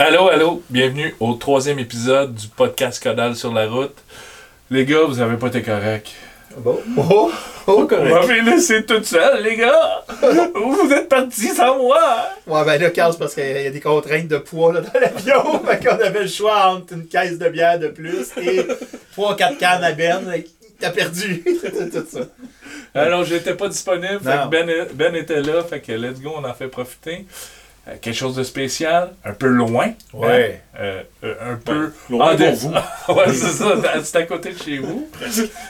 Allô, allô, bienvenue au troisième épisode du podcast Codal sur la route. Les gars, vous avez pas été corrects. Bon. Oh, oh, Vous correct. m'avez laissé toute seule, les gars! vous êtes partis sans moi! Ouais, ben là, Carl, c'est parce qu'il y a des contraintes de poids là, dans l'avion. fait qu'on avait le choix entre une caisse de bière de plus et 3-4 cannes à Ben. T'as perdu. Tout ça. Alors, j'étais pas disponible, fait que ben, ben était là, fait que let's go, on en fait profiter. Euh, quelque chose de spécial, un peu loin. Ouais. hein, euh, euh, un peu. loin en pour vous. ouais, c'est ça, c'est à côté de chez vous.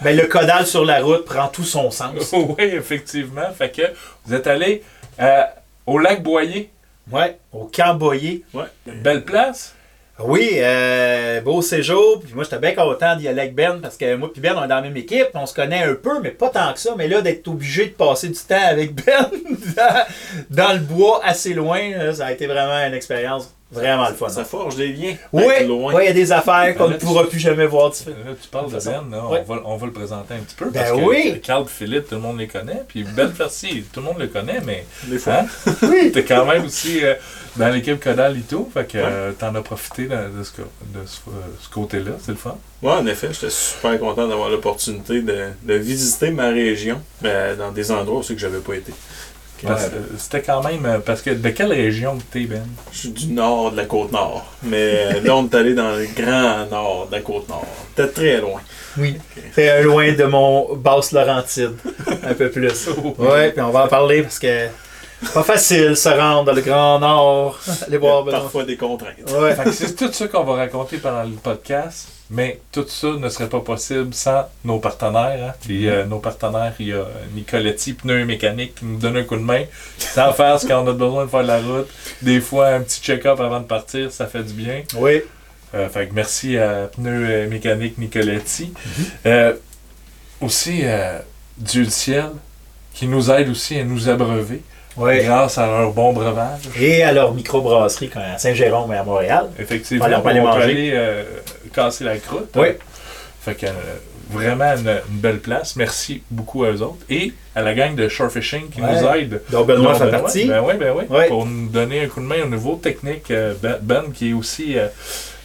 Ben le codal sur la route prend tout son sens. oui, effectivement. Fait que vous êtes allé euh, au lac Boyer. Ouais, au Camp Boyer. Ouais. Belle place. Oui, euh, beau séjour. Puis moi, j'étais bien content d'y aller avec Ben parce que moi puis Ben, on est dans la même équipe. On se connaît un peu, mais pas tant que ça. Mais là, d'être obligé de passer du temps avec Ben dans, le bois assez loin, là, ça a été vraiment une expérience vraiment le fun. Ça forge des liens. Oui, il y a des affaires qu'on Ben là, ne pourra tu- plus jamais voir différentes. Là, tu parles de. Ben, là, Ouais. on, va, on va le présenter un petit peu. Ben parce que oui. Carl Philippe, tout le monde les connaît. Puis Ben Fercy, tout le monde le connaît, mais Des fois. hein, Oui. t'es quand même aussi euh, dans l'équipe Codal et tout. Fait que euh, t'en as profité de, de ce, co- de ce, euh, ce côté-là. C'est le fun. Ouais, en effet, j'étais super content d'avoir l'opportunité de, de visiter ma région euh, dans des endroits aussi que j'avais pas été. Que C'était quand même. euh, Parce que de quelle région t'es, Ben? Je suis du nord de la côte nord. Mais euh, là, on est allé dans le grand nord de la côte nord. C'était très loin. Oui. C'est euh, loin de mon basse Laurentide. Un peu plus. Ouais, puis on va en parler parce que pas facile se rendre dans le Grand Nord. Aller voir Benoît. Parfois des contraintes. Ouais. Fait que c'est tout ça qu'on va raconter pendant le podcast, mais tout ça ne serait pas possible sans nos partenaires. hein. Puis, euh, nos partenaires, il y a Nicoletti, pneu mécanique, qui nous donne un coup de main. Sans faire ce qu'on a besoin de faire de la route. Des fois, un petit check-up avant de partir, ça fait du bien. Oui. Euh, fait que merci à Pneu euh, Mécanique Nicoletti. Euh, aussi, euh, Dieu du ciel, qui nous aide aussi à nous abreuver Oui. grâce à leur bon breuvage. Et à leur microbrasserie quand- à Saint-Jérôme et à Montréal. Effectivement, on peut aller on peut manger. aller euh, casser la croûte. Oui. Fait que euh, vraiment une, une belle place. Merci beaucoup à eux autres. Et à la gang de Shore Fishing qui Ouais. nous aide. Donc Benoît fait partie. Ben oui, ben oui. Ouais. Pour nous donner un coup de main au niveau technique. euh, ben, Ben, qui est aussi euh,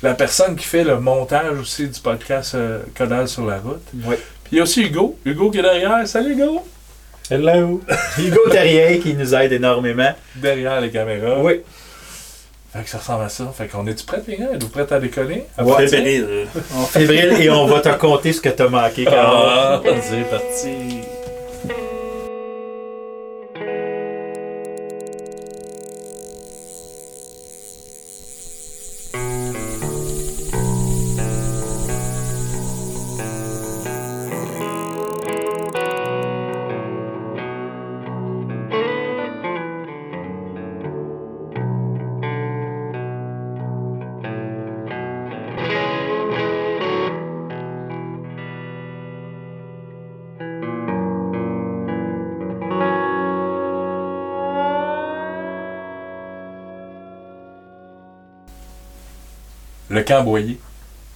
la personne qui fait le montage aussi du podcast Codal sur la route. Oui. Puis il y a aussi Hugo. Hugo qui est derrière. Salut Hugo! Hello. Hugo Terrier qui nous aide énormément. Derrière les caméras. Oui. Fait que ça ressemble à ça. Fait qu'on est-tu prêts les gars? Êtes-vous prêts à décoller? À Ouais. Fébrile. En février et on va te compter ce que t'as manqué. Carl. Ah, c'est parti. Camp Boyer.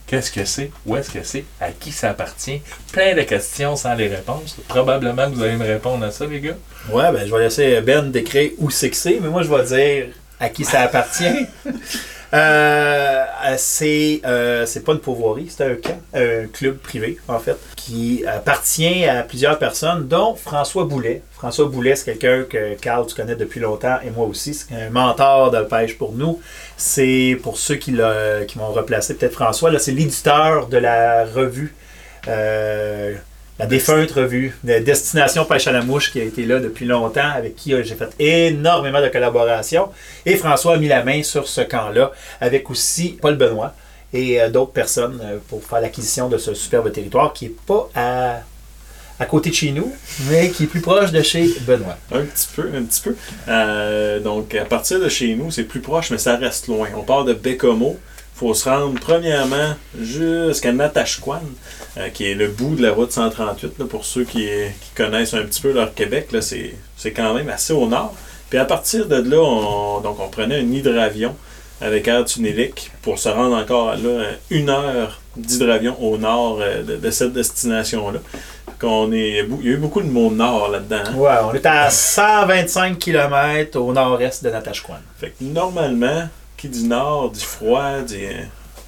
Qu'est-ce que c'est? Où est-ce que c'est? À qui ça appartient? Plein de questions sans les réponses. Probablement que vous allez me répondre à ça, les gars. Ouais, ben je vais laisser Ben décrire où c'est que c'est, mais moi je vais dire à qui ça appartient. Euh, c'est euh, c'est pas une pourvoirie, c'est un camp, un club privé en fait, qui appartient à plusieurs personnes, dont François Boulet. François Boulet, c'est quelqu'un que Carl tu connais depuis longtemps et moi aussi, c'est un mentor de pêche pour nous. C'est pour ceux qui, qui m'ont replacé, peut-être François, là, c'est l'éditeur de la revue. euh, la défunte revue de Destination Pêche à la Mouche qui a été là depuis longtemps, avec qui euh, j'ai fait énormément de collaborations. Et François a mis la main sur ce camp-là, avec aussi Paul Benoît et euh, d'autres personnes euh, pour faire l'acquisition de ce superbe territoire qui n'est pas à, à côté de chez nous, mais qui est plus proche de chez Benoît. Un petit peu, un petit peu. Donc, à partir de chez nous, c'est plus proche, mais ça reste loin. On part de Bécomo. Il faut se rendre, premièrement, jusqu'à Natashquan, euh, qui est le bout de la route 138. là, pour ceux qui, qui connaissent un petit peu leur Québec, là, c'est, c'est quand même assez au nord. Puis à partir de là, on, donc on prenait un hydravion avec Air Tunélique pour se rendre encore là, une heure d'hydravion au nord euh, de, de cette destination-là. Qu'on est, il y a eu beaucoup de mots nord là-dedans. hein. Ouais, on est à 125 km au nord-est de Natashquan. Fait que normalement, qui dit nord, dit froid, dit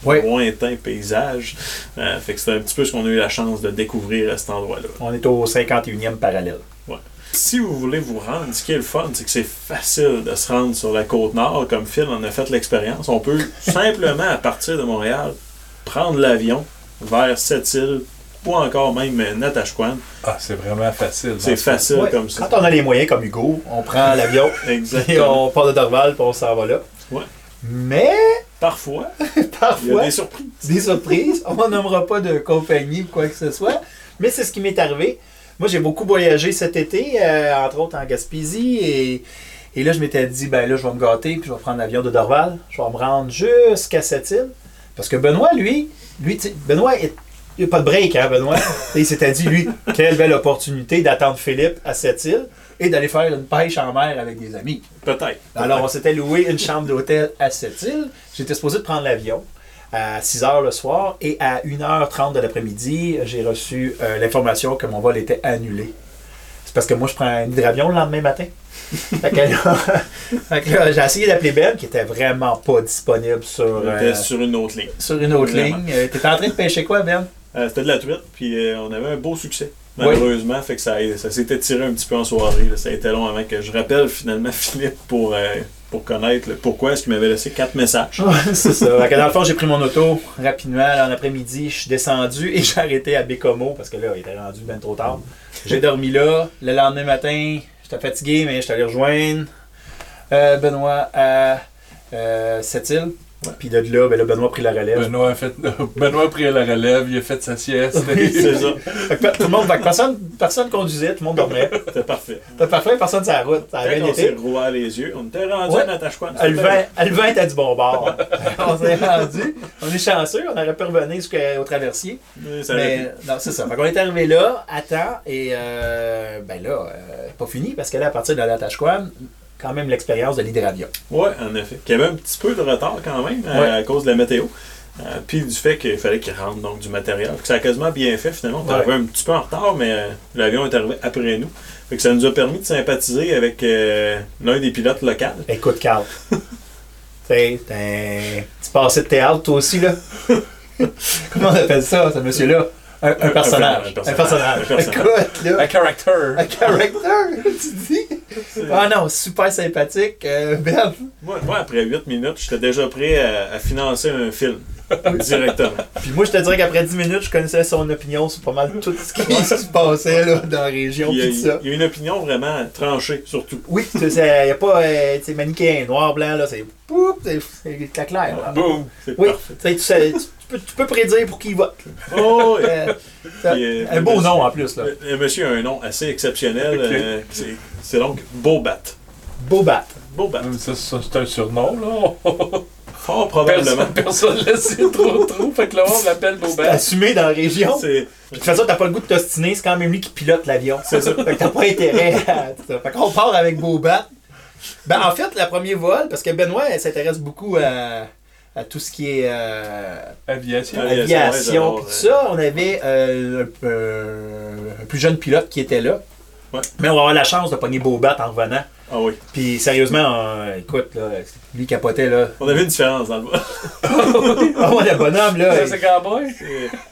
Oui. lointain paysage. Euh, fait que c'est un petit peu ce qu'on a eu la chance de découvrir à cet endroit-là. On est au 51e parallèle. Si vous voulez vous rendre, ce qui est le fun, c'est que c'est facile de se rendre sur la côte nord, comme Phil en a fait l'expérience. On peut simplement, à partir de Montréal, prendre l'avion vers Sept-Îles ou encore même euh, Natashquan. Ah, c'est vraiment facile. C'est facile Ouais. comme ça. Quand on a les moyens comme Hugo, on prend l'avion et on part de Dorval puis on s'en va là. Ouais. Mais Parfois, il y a parfois, des surprises. des surprises. On nommera pas de compagnie ou quoi que ce soit. Mais c'est ce qui m'est arrivé. Moi, j'ai beaucoup voyagé cet été, euh, entre autres en Gaspésie. Et, et là, je m'étais dit, ben là, je vais me gâter, puis je vais prendre l'avion de Dorval. Je vais me rendre jusqu'à cette île. Parce que Benoît, lui, lui Benoît, il n'y a pas de break, hein, Benoît. Et il s'était dit, lui, quelle belle opportunité d'attendre Philippe à cette île et d'aller faire une pêche en mer avec des amis. Peut-être. Alors, on s'était loué une chambre d'hôtel à cette île. J'étais supposé de prendre l'avion à 6 h le soir et à 1h30 de l'après-midi, j'ai reçu euh, l'information que mon vol était annulé. C'est parce que moi, je prends un hydravion le lendemain matin. fait que là, j'ai essayé d'appeler Ben, qui était vraiment pas disponible sur, euh, sur une autre ligne. sur une autre Vraiment. ligne. Euh, T'étais en train de pêcher quoi, Ben? C'était de la truite, puis on avait un beau succès. Oui. Malheureusement, fait que ça, ça s'était tiré un petit peu en soirée. là. Ça a été long avant que je rappelle finalement Philippe pour, euh, pour connaître pourquoi est-ce qu'il m'avait laissé quatre messages. C'est ça. Dans le fond, j'ai pris mon auto rapidement là, en après-midi. Je suis descendu et j'ai arrêté à Bécomo parce que là, il était rendu bien trop tard. J'ai dormi là. Le lendemain matin, j'étais fatigué, mais j'étais allé rejoindre euh, Benoît à euh, Sept-Îles. Puis de là, ben là, Benoît a pris la relève. Benoît a, fait, Benoît a pris la relève, il a fait sa sieste. C'est ça. Fait que tout le monde, fait que personne, personne conduisait, tout le monde dormait. C'était parfait. C'était parfait, personne sur la route. Ça Quand on s'est rouvert les yeux, on était rendu Ouais. à Natashquan. Le vent, le vent était du bon bord. on s'est rendu. On est chanceux, on aurait pu revenir jusqu'au traversier. Ça Mais non, c'est ça. Fait qu'on est arrivé là, à temps, et euh, ben là, euh, pas fini, parce que là, à partir de la Tashquan, quand même l'expérience de l'hydravion. pu- Ouais, en effet. Il y avait un petit peu de retard quand même euh, Ouais. à cause de la météo. Euh, puis du fait qu'il fallait qu'il rentre donc du matériel. Fait que ça a quasiment bien fait finalement. On est Ouais. arrivé un petit peu en retard, mais euh, l'avion est arrivé après nous. Fait que ça nous a permis de sympathiser avec euh, l'un des pilotes locaux. Écoute, Carl. Petit passé de théâtre, toi aussi, là. Comment on appelle ça, ce monsieur-là? Un, un Un- personnage. un personnage. Un personnage. Écoute, là. Un character. Un character, tu dis? Ah non, super sympathique. Euh, ben, Moi, moi, après 8 minutes, j'étais déjà prêt à, à financer un film directement. Puis moi, je te dirais qu'après 10 minutes, je connaissais son opinion sur pas mal tout ce qui se passait là, dans la région. Puis Il y, a, ça. il y a une opinion vraiment tranchée, surtout. Oui, il n'y a pas euh, manichéen, noir, blanc, là, c'est c'est clair. là. Boum. C'est Oui, parfait. tu sais, tu, sais, tu- tu peux, tu peux prédire pour qui il vote. Oh, oui. Euh, ça- euh, un beau monsieur- nom en plus, là. Le, le monsieur a un nom assez exceptionnel. Euh, c'est- c'est donc Bobat. Bobat. Ça, ça, c'est un surnom, là. Fort probablement. Personne ne le sait trop trop, fait que le monde l'appelle C'est Bobert. assumé dans la région. C'est Puis de toute façon, t'as pas le goût de t'ostiner, c'est quand même lui qui pilote l'avion. C'est ça. Fait que t'as pas intérêt à. tout ça. Fait qu'on part avec Bobat. Ben, en fait, le premier vol, parce que Benoît elle s'intéresse beaucoup à, à tout ce qui est euh, Aviation. Aviation, ouais, tout ça. On avait euh, un, euh, un plus jeune pilote qui était là. Ouais. Mais on va avoir la chance de pogner Bobat en revenant. Ah oui. Puis sérieusement, euh, écoute, là, lui capotait là. On avait une différence dans le vol. Ah ouais, le bonhomme là. C'est cowboy?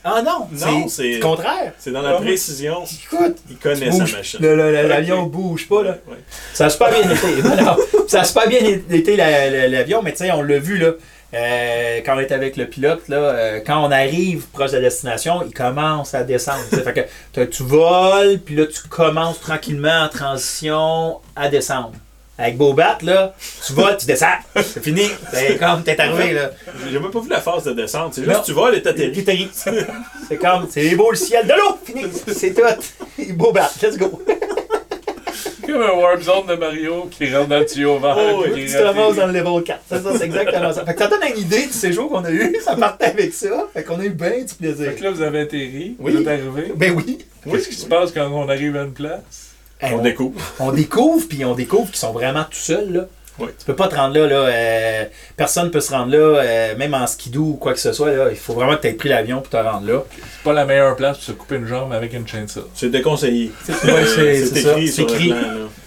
Ah non, Non, c'est c'est- le contraire. C'est dans la Ah oui. précision. Écoute, Il connaît bouge- sa machine. le- le- le- l'avion Ok. bouge pas là. Ouais. Ça a super bien été. Non, non. Ça a super bien été la- la- l'avion, mais tu sais, on l'a vu là. Euh, quand on est avec le pilote, là, euh, quand on arrive proche de la destination, il commence à descendre. fait que tu voles, puis là tu commences tranquillement en transition à descendre. Avec Bobat, là, tu voles, tu descends. C'est fini. C'est comme t'es arrivé là. J'ai même pas vu la phase de descente. C'est juste tu voles et. T'atterris. C'est comme, c'est beau le ciel de l'eau. Fini. C'est tout. Bobat, let's go. Comme un Warp Zone de Mario qui rentre dans le tuyau vert. Oh, oui, Tu te ramasses dans le level 4. C'est ça, c'est exactement ça. Fait que ça donne une idée du séjour qu'on a eu. Ça partait avec ça. Fait qu'on a eu bien du plaisir. Fait que là, vous avez atterri, Oui. vous êtes arrivé. Ben oui. Qu'est-ce qui se passe quand on arrive à une place? Hey, On découvre. on découvre, puis on découvre qu'ils sont vraiment tout seuls. Là. Oui. Tu peux pas te rendre là. là euh, personne peut se rendre là, euh, même en skidoo ou quoi que ce soit. Là, il faut vraiment que tu aies pris l'avion pour te rendre là. C'est pas la meilleure place pour se couper une jambe avec une chainsaw. C'est déconseillé. Ouais, c'est- ça, écrit c'est écrit.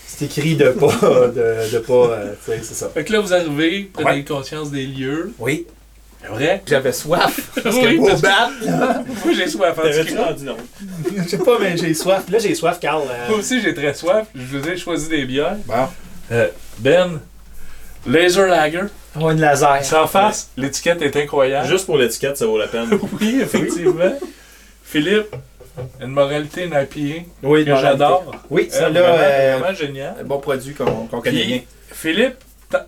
C'est écrit de pas. De, de pas. euh, c'est ça. Fait que là, vous arrivez, prenez Ouais. conscience des lieux. Oui. C'est vrai? J'avais soif. Parce Oui, que beau parce que- bat, là. Moi, j'ai soif. en T'avais-tu rendu non? Je sais pas, mais j'ai soif. Là, j'ai soif, Carl. euh, Moi aussi, j'ai très soif. Je vous ai choisi des bières. Bon. Euh, ben, Laser Lager. On a une laser. Sans face, l'étiquette est incroyable. Juste pour l'étiquette, ça vaut la peine. Oui, effectivement. Philippe, une moralité, une IPA Oui, que j'adore. Oui, Euh, ça là, vraiment, euh, vraiment génial. un bon produit qu'on connaît bien. Philippe,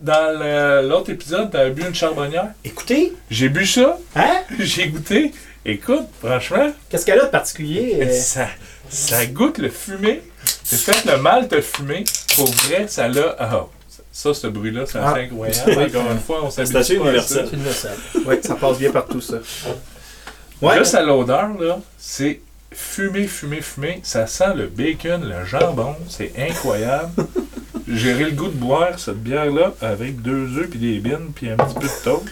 dans l'autre épisode, t'as bu une charbonnière. Écoutez, J'ai bu ça, hein? j'ai goûté. Écoute, franchement, Qu'est-ce qu'elle a de particulier? euh? ça, ça goûte le fumé. C'est fait le malt fumé. Pour vrai, ça l'a. Ah, ça, ce bruit-là, c'est Ah. assez incroyable. Encore une fois, on s'habitue assez pas à universel. ça. C'est universel. Oui, ça passe bien partout, ça. Ouais. Juste à l'odeur, là, c'est fumé, fumé, fumé. Ça sent le bacon, le jambon. C'est incroyable. J'ai le goût de boire cette bière-là avec deux œufs puis des bines puis un petit peu de toast.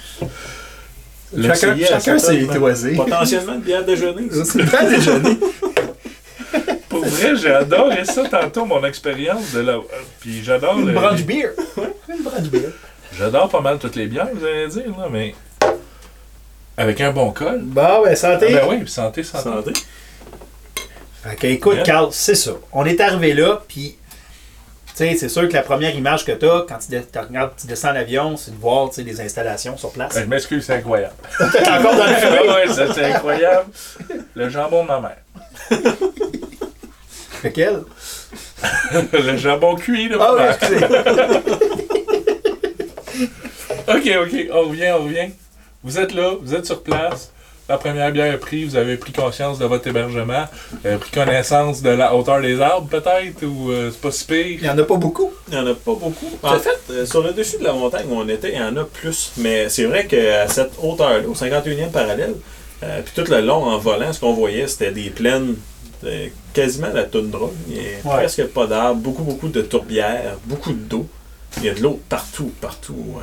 Chacun, chacun ses toisés. Potentiellement une bière déjeuner. C'est pas déjeuner. Pour vrai, j'ai adoré ça tantôt, mon expérience de la. Puis j'adore Une le. branche beer. Une branche beer. J'adore pas mal toutes les bières, vous allez dire, là, mais. Avec un bon col. Bon, ben, Ah santé. ben oui, puis santé, santé. Santé. Fait que, écoute, Bien. Carl, c'est ça. On est arrivé là, puis, tu sais, c'est sûr que la première image que tu as quand tu, de- tu regardes, tu descends l'avion, c'est de voir, tu sais, les installations sur place. Ben, je m'excuse, c'est incroyable. T'es encore dans le Ah ouais, c'est incroyable. Le jambon de ma mère. Lequel? Le jambon cuit de ma Ah oui, excusez. Ok, ok, on revient, on revient. Vous êtes là, vous êtes sur place. La première bière est prise, vous avez pris conscience de votre hébergement, vous avez pris connaissance de la hauteur des arbres peut-être, ou euh, c'est pas si Il pire. n'y en a pas beaucoup. Il n'y en a pas beaucoup. En fait, euh, sur le dessus de la montagne où on était, il y en a plus. Mais c'est vrai qu'à cette hauteur-là, au 51e parallèle, euh, puis tout le long en volant, ce qu'on voyait, c'était des plaines, euh, quasiment la toundra. Il n'y a Ouais. presque pas d'arbres, beaucoup, beaucoup de tourbières, beaucoup d'eau. Il y a de l'eau partout, partout. euh,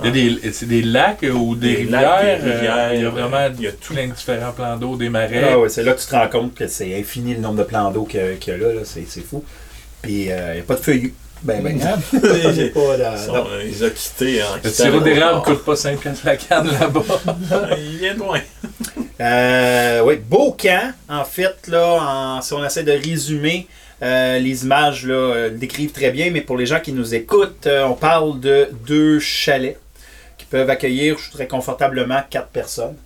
Il y a des, c'est des lacs euh, ou des, Des rivières. lacs, des euh, rivières, il y a vraiment il y a tout. plein de différents plans d'eau, des marais. Ah ouais, c'est là que tu te rends compte que c'est infini le nombre de plans d'eau qu'il y a- qu'il y a là. là. C'est c'est fou. Puis, euh, il n'y a pas de feuillus. Ben, ben? J'ai pas la- Ils sont- non. euh, ils ont quitté en Le sirop le d'érable nord. coûte pas 5 piastres la canne là-bas. Il vient de loin. Euh, oui, beau camp. En fait, là, en- si on essaie de résumer, euh, les images là, euh, le décrivent très bien, mais pour les gens qui nous écoutent, euh, on parle de deux chalets qui peuvent accueillir très confortablement quatre personnes.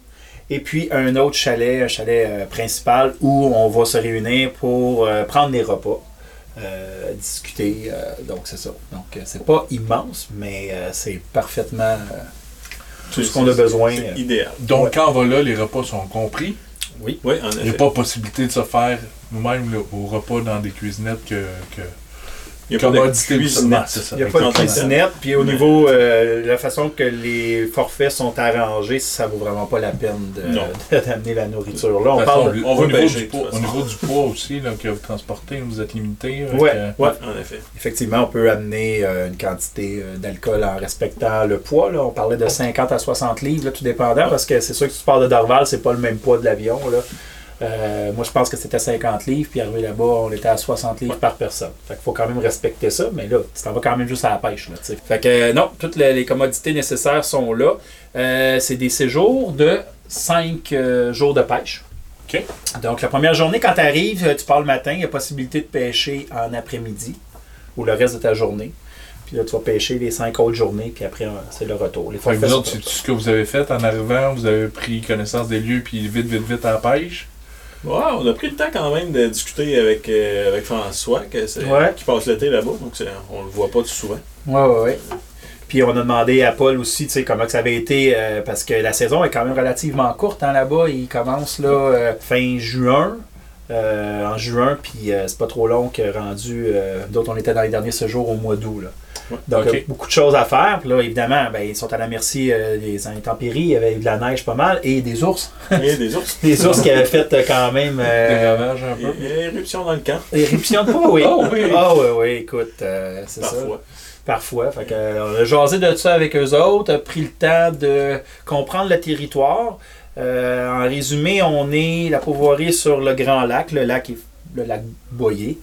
Et puis un autre chalet, un chalet euh, principal, où on va se réunir pour euh, prendre des repas. Euh, discuter, euh, donc c'est ça. Donc euh, c'est pas immense, mais euh, c'est parfaitement euh, tout ce qu'on a besoin. Euh, idéal. Donc Ouais. quand on va là, les repas sont compris. Oui, en Il n'y effet. a pas possibilité de se faire nous-mêmes au repas dans des cuisinettes que, que Il y a pas de cuisinette. Ouais, c'est ça. Il n'y a pas de cuisinette. Puis au niveau euh, de la façon que les forfaits sont arrangés, ça vaut vraiment pas la peine d'amener la nourriture. Là, on parle façon, de... on au, veut niveau du poids, au niveau du poids aussi là, que vous transportez, vous êtes limité. euh, ouais. En effet. Effectivement, on peut amener euh, une quantité euh, d'alcool en respectant le poids. Là. On parlait de 50 à 60 livres, là, tout dépendant, parce que c'est sûr que si tu pars de Dorval, c'est pas le même poids de l'avion. Euh, moi, je pense que c'était 50 livres, puis arrivé là-bas, on était à 60 livres par personne. Fait qu'il faut quand même respecter ça, mais là, tu t'en vas quand même juste à la pêche. Là, fait que euh, non, toutes les, les commodités nécessaires sont là. Euh, c'est des séjours de 5 jours de pêche. OK. Donc, la première journée, quand tu arrives, tu pars le matin, il y a possibilité de pêcher en après-midi ou le reste de ta journée. Puis là, tu vas pêcher les 5 autres journées, puis après, c'est le retour. Les Fait que vous autres, c'est tout ce que vous avez fait en arrivant, vous avez pris connaissance des lieux, puis vite, vite, vite à la pêche? Ouais, on a pris le temps quand même de discuter avec, euh, avec François, que c'est- Ouais. qui passe l'été là-bas, donc on le voit pas tout souvent. Ouais, ouais, ouais. Puis on a demandé à Paul aussi, tu sais, comment que ça avait été, euh, parce que la saison est quand même relativement courte hein, là-bas. Il commence là euh, fin juin, euh, en juin, puis euh, c'est pas trop long que rendu. euh, D'autres, on était dans les derniers séjours au mois d'août. là. Ouais. Donc, Ok. il y a beaucoup de choses à faire. Puis là, évidemment, ben, ils sont à la merci euh, des intempéries. Il y avait eu de la neige pas mal et des ours. Et des ours. Des ours qui avaient fait euh, quand même. Des Euh, ravages un peu. et éruption dans le camp, éruption de pas, oui. Oh oui! Ah oui, oui, écoute, euh, c'est ça. parfois. Parfois. Fait que, euh, on a jasé de ça avec eux autres, a pris le temps de comprendre le territoire. Euh, en résumé, on est la pourvoirie sur le Grand Lac, le lac le lac Boyer.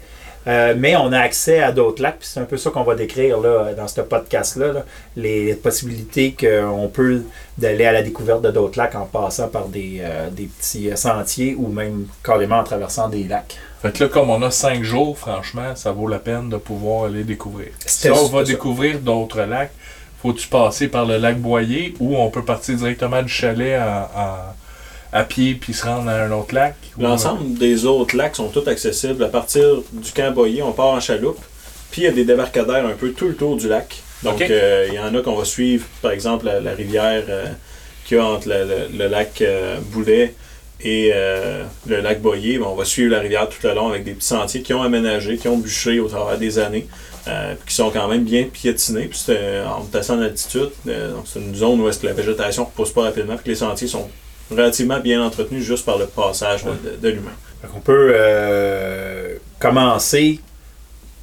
Euh, mais on a accès à d'autres lacs, puis c'est un peu ça qu'on va décrire là, dans ce podcast-là, là. les possibilités qu'on peut d'aller à la découverte de d'autres lacs en passant par des, euh, des petits sentiers ou même carrément en traversant des lacs. Fait que là, comme on a cinq jours, franchement, ça vaut la peine de pouvoir aller découvrir. Si on va découvrir d'autres lacs, faut-tu passer par le lac Boyer ou on peut partir directement du chalet à, à- à pied puis se rendre à un autre lac? Ou- L'ensemble des autres lacs sont tous accessibles. À partir du camp Boyer, on part en chaloupe. Puis il y a des débarcadères un peu tout le tour du lac. Donc euh, il y en a qu'on va suivre, par exemple, la, la rivière euh, qu'il y a entre le, le- le lac euh, Boulet et euh, le lac Boyer. Ben, on va suivre la rivière tout le long avec des petits sentiers qui ont aménagé, qui ont bûché au travers des années. Euh, puis qui sont quand même bien piétinés. Puis c'est euh, en assez en altitude. euh, donc c'est une zone où est-ce que la végétation ne repousse pas rapidement. Puis que les sentiers sont relativement bien entretenus juste par le passage de, de- de l'humain. On peut euh, commencer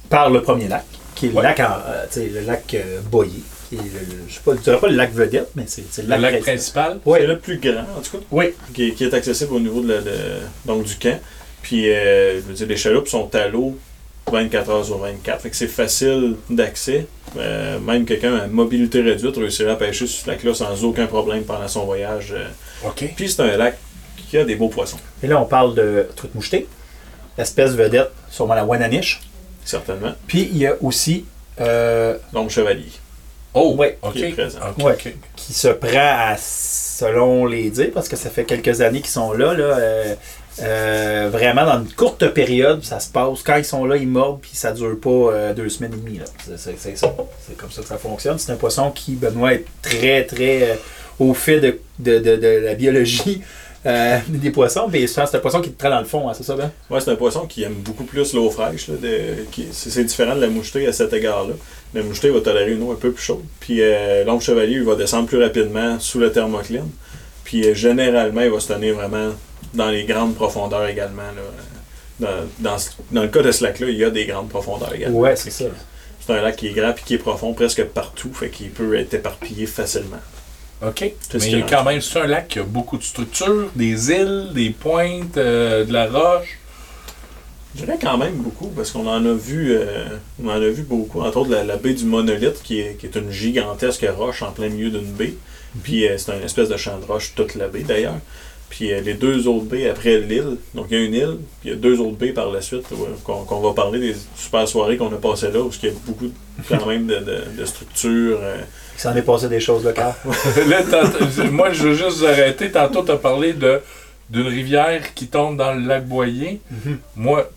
par le premier lac, qui est le Ouais. lac, en, euh, tu sais, le lac euh, Boyer. Qui est le, je sais pas, je dirais pas le lac vedette, mais c'est le Le lac, principal. Oui. C'est le plus grand, en tout cas, Oui, qui, qui est accessible au niveau de la- de- donc, du camp. Puis, euh, je veux dire, les chaloupes sont à l'eau 24 heures sur 24. Fait que c'est facile d'accès. Euh, même quelqu'un à mobilité réduite réussirait à pêcher sur ce lac-là sans aucun problème pendant son voyage. euh. OK. Puis, c'est un lac qui a des beaux poissons, et là on parle de truite mouchetée, l'espèce vedette, sûrement la Wananiche. certainement. Puis il y a aussi euh, Donc, chevalier. Oh, Ouais. OK. Qui est présent. Ouais. Qui se prend à, selon les dires, parce que ça fait quelques années qu'ils sont là, là euh, euh, vraiment dans une courte période, ça se passe. Quand ils sont là, ils mordent, puis ça dure pas euh, deux semaines et demie. C'est- comme ça que ça fonctionne. C'est un poisson qui, Benoît, est très, très euh, au fait de, de, de- la biologie des poissons. Mais c'est un poisson qui est très dans le fond, hein, c'est ça, Ben? Ouais, c'est un poisson qui aime beaucoup plus l'eau fraîche. c'est différent de la mouchetée à cet égard-là. La mouchetée va tolérer une eau un peu plus chaude. Puis l'ombre chevalier, il va descendre plus rapidement sous le thermocline. Puis généralement, il va se tenir vraiment dans les grandes profondeurs également. là. Dans, dans, dans le cas de ce lac-là, il y a des grandes profondeurs également. Ouais, c'est ça. C'est un lac qui est grand et qui est profond presque partout, fait qu'il peut être éparpillé facilement. OK. C'est Mais il y a. quand même, c'est un lac qui a beaucoup de structures, des îles, des pointes, euh, de la roche. Je dirais quand même beaucoup, parce qu'on en a vu euh, on en a vu beaucoup. Entre autres, la, la baie du monolithe, qui est, qui est une gigantesque roche en plein milieu d'une baie. Puis euh, c'est une espèce de champ de roche, toute la baie d'ailleurs. Puis euh, les deux autres baies après l'île, donc il y a une île, puis il y a deux autres baies par la suite, ouais, qu'on va parler des super soirées qu'on a passées là, parce qu'il y a beaucoup quand même de, de, de structures. euh, Il s'en est passé des choses locales. Là, moi, je veux juste arrêter. Tantôt, tu as parlé de, d'une rivière qui tombe dans le lac Boyer. Moi,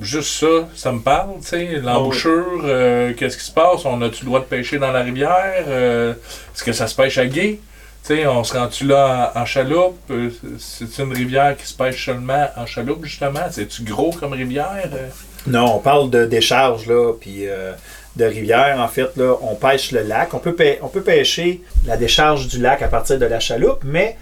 juste ça, ça me parle, tu sais. L'embouchure, euh, qu'est-ce qui se passe? On a-tu le droit de pêcher dans la rivière? Euh, est-ce que ça se pêche à gué? Sais, on se rend-tu là en, chaloupe? Euh, C'est une rivière qui se pêche seulement en chaloupe, justement? C'est-tu gros comme rivière? Euh, Non, on parle de décharge, là, puis euh, de rivière. En fait, là, on pêche le lac. On peut, on peut pêcher la décharge du lac à partir de la chaloupe, mais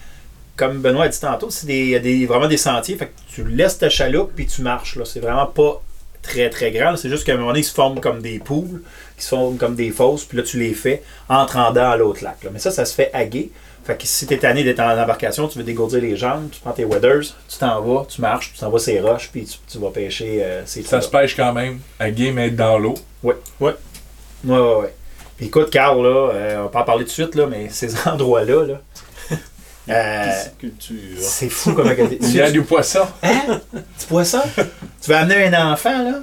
comme Benoît a dit tantôt, c'est des, vraiment des sentiers. Fait que tu laisses ta chaloupe puis tu marches. Là. C'est vraiment pas très très grand. C'est juste qu'à un moment donné, ils se forment comme des poules, qui se forment comme des fosses, puis là, tu les fais en te rendant l'autre lac. là. Mais ça, ça se fait à. Fait que si t'es tanné d'être en embarcation, tu veux dégourdir les jambes, tu prends tes waders, tu t'en vas, tu marches, tu t'en vas ces roches, puis tu, tu vas pêcher euh, ces ça se pêche quand même à mais dans l'eau. Ouais, ouais, ouais. Puis écoute, Carl, là, euh, on va pas en parler tout de suite, là, mais ces endroits-là, là, euh, c'est fou comme Il y a du poisson. Hein? Tu vois ça? tu vas amener un enfant, là?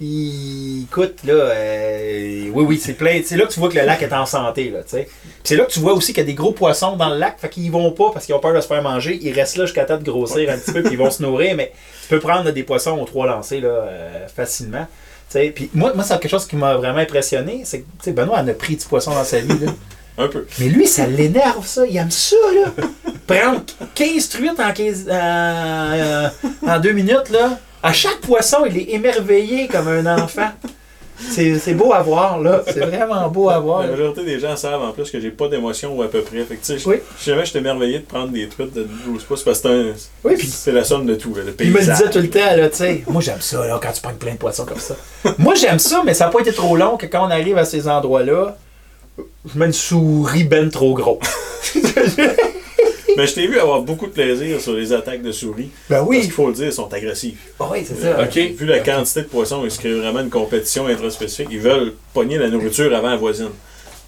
Il... Écoute, là, euh, oui, oui, c'est plein. C'est là que tu vois que le lac est en santé, là, tu sais. C'est là que tu vois aussi qu'il y a des gros poissons dans le lac, fait qu'ils vont pas parce qu'ils ont peur de se faire manger. Ils restent là jusqu'à temps de grossir un petit peu, puis ils vont se nourrir, mais tu peux prendre là, des poissons aux trois lancers, là, euh, facilement. Tu sais, Puis moi, moi c'est quelque chose qui m'a vraiment impressionné, c'est que, tu sais, Benoît en a pris du poisson dans sa vie, là. Un peu. Mais lui, ça l'énerve, ça. Il aime ça, là. Prendre 15 truites en, 15, euh, en deux minutes, là. À chaque poisson, il est émerveillé comme un enfant. C'est beau à voir, là. C'est vraiment beau à voir. La majorité des gens savent en plus que j'ai pas d'émotion ou à peu près. Fait que, tu sais, Oui. jamais je émerveillé de prendre des trucs de 12 pouces parce que c'est Oui, la somme de tout. Là, le il me disait tout le temps, là, tu sais. Moi, j'aime ça, là, quand tu prends plein de poissons comme ça. Moi, j'aime ça, mais ça n'a pas été trop long que quand on arrive à ces endroits-là, je mets une souris ben trop gros. Mais je t'ai vu avoir beaucoup de plaisir sur les attaques de souris. Ben Parce oui. qu'il faut le dire, ils sont agressifs. Oui, c'est ça. Ok. Vu la quantité de poissons, ils se créent vraiment une compétition intraspécifique? Ils veulent pogner la nourriture avant la voisine.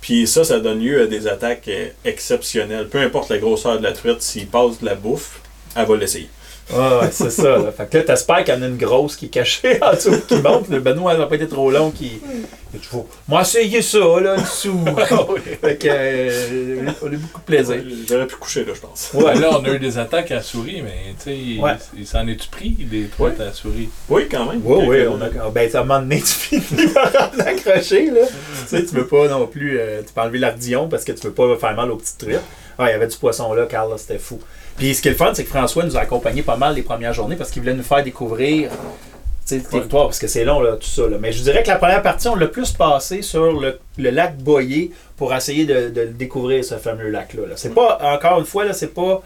Puis ça, ça donne lieu à des attaques euh, exceptionnelles. Peu importe la grosseur de la truite, s'il passe de la bouffe, elle va l'essayer. Ah ouais, c'est ça. Là. Fait que là, t'espères qu'il y en a une grosse qui est cachée en dessous, qui monte. Le Benoît n'a pas été trop long. Qui... Faut... Moi, essayez ça, là, en dessous. fait que, euh, on a beaucoup de plaisir. J'aurais pu coucher là, je pense. Ouais. Là, on a eu des attaques à la souris, mais tu sais, Ouais. il s'en est-tu pris des truites à la souris? Oui, quand même. Oui, oui, on a. Ben, un moment donné, tu finis par l'accrocher, là. tu sais, tu veux pas non plus. euh, tu peux enlever l'ardillon parce que tu veux pas faire mal aux petites truites. Ah, il y avait du poisson là, Carl, c'était fou. Puis ce qui est le fun, c'est que François nous a accompagnés pas mal les premières journées parce qu'il voulait nous faire découvrir le territoire, parce que c'est long, là, tout ça. là. Mais je dirais que la première partie, on l'a plus passé sur le, le lac Boyer pour essayer de, découvrir, ce fameux lac-là. là. C'est pas, encore une fois, là, c'est pas.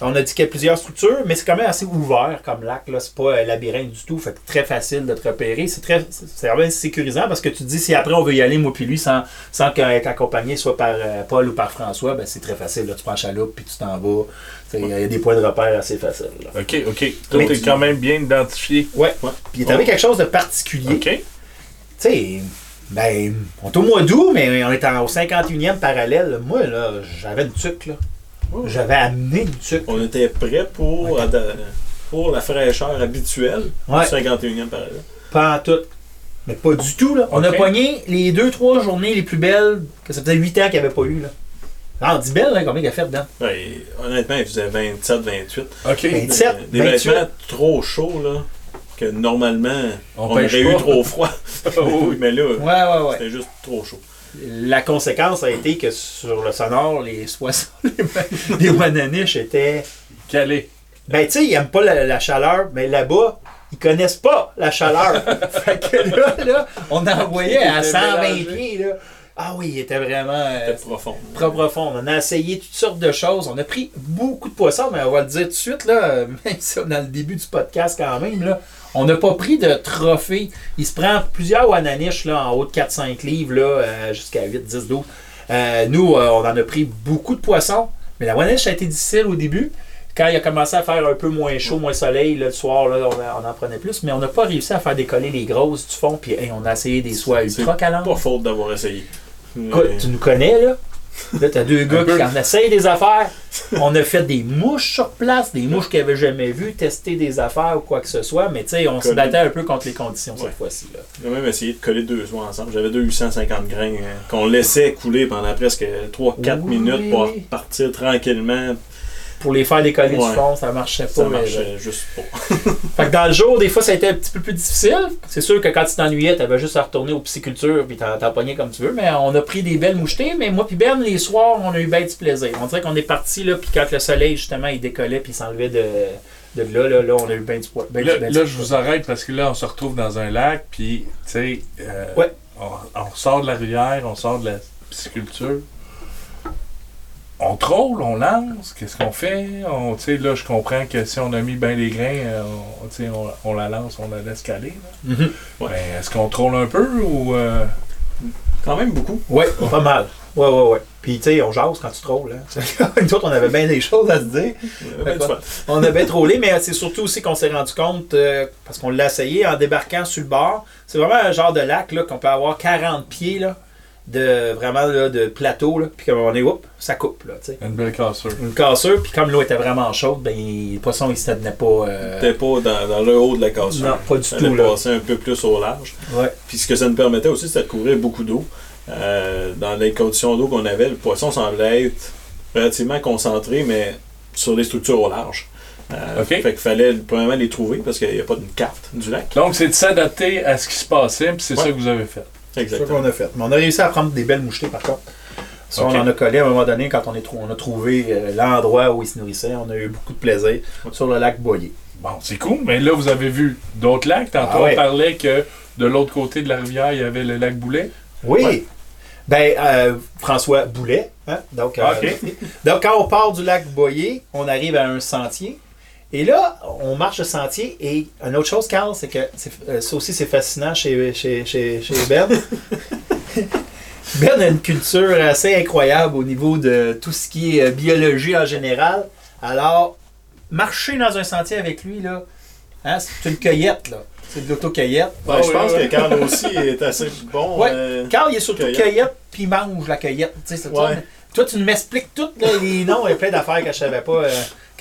On a dit qu'il y a plusieurs structures, mais c'est quand même assez ouvert comme lac. Là. C'est pas un labyrinthe du tout. Fait que très facile de te repérer. C'est très c'est vraiment sécurisant parce que tu te dis si après on veut y aller, moi puis lui, sans, sans qu'un- être accompagné soit par euh, Paul ou par François, ben c'est très facile. Là. Tu prends chaloupe puis tu t'en vas. Il y a des points de repère assez faciles. là. Ok, ok. Tout Mais est tu- quand même bien identifié. Ouais. Ouais. Puis il est arrivé quelque chose de particulier. Ok. Tu sais, ben, on est au mois d'août, mais on est en- au 51e parallèle. Moi, là, j'avais une tuque, là. Oh. J'avais amené une tuque. On était prêts pour, pour la fraîcheur habituelle Ouais. du 51e parallèle. Pas en tout. Mais pas du tout, là. On a pogné les deux, trois journées les plus belles que ça faisait 8 ans qu'il n'y avait pas eu, là. Ah, on dit belle, là, combien il a fait dedans? Ouais, honnêtement, il faisait 27, 28. Ok. Ben, 27, des 28. vêtements trop chauds, là, que normalement, On aurait eu trop froid. oui, mais là, Ouais, ouais, ouais. c'était juste trop chaud. La conséquence a été que sur le sonore, les poissons, les, wananiches étaient. Calé. Ben, tu sais, ils aiment pas la, la chaleur, mais là-bas, ils connaissent pas la chaleur. fait que là, là, on envoyait à Ils étaient 120 mélangés. pieds, là. Ah oui, il était vraiment. euh, profond. très profond. On a essayé toutes sortes de choses. On a pris beaucoup de poissons, mais on va le dire tout de suite, là, même si on est dans le début du podcast quand même, là, on n'a pas pris de trophée. Il se prend plusieurs wananiches là, en haut de 4-5 livres, là, euh, jusqu'à 8, 10, 12. Euh, nous, euh, on en a pris beaucoup de poissons, mais la wananiche a été difficile au début. Quand il a commencé à faire un peu moins chaud, moins soleil, là, le soir, là, on, en prenait plus, mais on n'a pas réussi à faire décoller les grosses du fond, puis hey, on a essayé des soies ultra calantes. Pas faute d'avoir essayé. Écoute, tu nous connais, là. Là, t'as deux gars qui en essayent des affaires. On a fait des mouches sur place, des mouches qu'ils n'avaient jamais vues, tester des affaires ou quoi que ce soit. Mais tu sais, on se battait un peu contre les conditions Ouais. cette fois-ci. là. J'ai même essayé de coller deux oies ensemble. J'avais deux 850 grains euh, qu'on laissait couler pendant presque 3-4 Oui, minutes pour partir tranquillement. Pour les faire décoller Ouais. du fond, ça marchait pas. Ça mais- marchait juste pas. Fait que dans le jour, des fois, ça a été un petit peu plus difficile. C'est sûr que quand tu t'ennuyais, t'avais juste à retourner aux piscicultures puis t'en t'en pognais comme tu veux. Mais on a pris des belles mouchetées. Mais moi puis Ben, les soirs, on a eu bien du plaisir. On dirait qu'on est parti là, puis quand le soleil, justement, il décollait puis il s'enlevait de, de là, là, là, on a eu bien du poids. ben ben là, je vous arrête parce que là, on se retrouve dans un lac, puis, tu sais, euh, Ouais. on, on sort de la rivière, on sort de la pisciculture. On troll, on lance, qu'est-ce qu'on fait? On, tu sais, là, je comprends que si on a mis bien les grains, euh, on, tu sais, on, on la lance, on la laisse caler. là. Mhm. Ouais. Mais est-ce qu'on troll un peu ou... euh, Quand même beaucoup. Ouais, pas mal. Ouais, ouais, ouais. Puis, tu sais, on jase quand tu trolles. Hein. Nous autres, on avait bien des choses à se dire. On a bien trollé, mais c'est surtout aussi qu'on s'est rendu compte, euh, parce qu'on l'a essayé en débarquant sur le bord. C'est vraiment un genre de lac là, qu'on peut avoir 40 pieds là, de vraiment là, de plateau. Là, puis comme on est, oups, ça coupe. Là, tu sais. une belle cassure. Une cassure, puis comme l'eau était vraiment chaude, ben, les poissons, ils se tenaient pas. euh, T'es pas dans, dans le haut de la cassure. Non, pas du Ça tout, là. passer un peu plus au large. Ouais. Puis ce que ça nous permettait aussi, c'était de couvrir beaucoup d'eau. Euh, dans les conditions d'eau qu'on avait, le poisson semblait être relativement concentré, mais sur des structures au large. Euh, Ok. Fait qu'il fallait premièrement les trouver parce qu'il n'y a pas de carte du lac. Donc, c'est de s'adapter à ce qui se passait, puis c'est Ouais. ça que vous avez fait. C'est ça Exactement. qu'on a fait. Mais on a réussi à prendre des belles mouchetées par contre. Ça, on en a collé à un moment donné quand on, est trou- on a trouvé euh, l'endroit où ils se nourrissaient. On a eu beaucoup de plaisir sur le lac Boyer. Bon, c'est cool, mais là, vous avez vu d'autres lacs. Tantôt, Ah ouais. on parlait que de l'autre côté de la rivière, il y avait le lac Boulet. Oui. Ouais. Ben, euh, François Boulet. hein, Donc, euh, Ok. donc, quand on part du lac Boyer, on arrive à un sentier. Et là, on marche le sentier. Et une autre chose, Carl, c'est que c'est- euh, ça aussi, c'est fascinant chez, chez, chez, chez Ben. Ben a une culture assez incroyable au niveau de tout ce qui est euh, biologie en général. Alors, marcher dans un sentier avec lui, là, hein, c'est une cueillette, là. C'est de l'auto-cueillette. Ah je oui, pense ouais. que Carl aussi est assez bon. Ouais. euh, Carl, il est surtout Cueillette. cueillette, puis il mange la cueillette. Ouais. Toi, tu m'expliques tout, là, les noms et plein d'affaires que je savais pas. euh,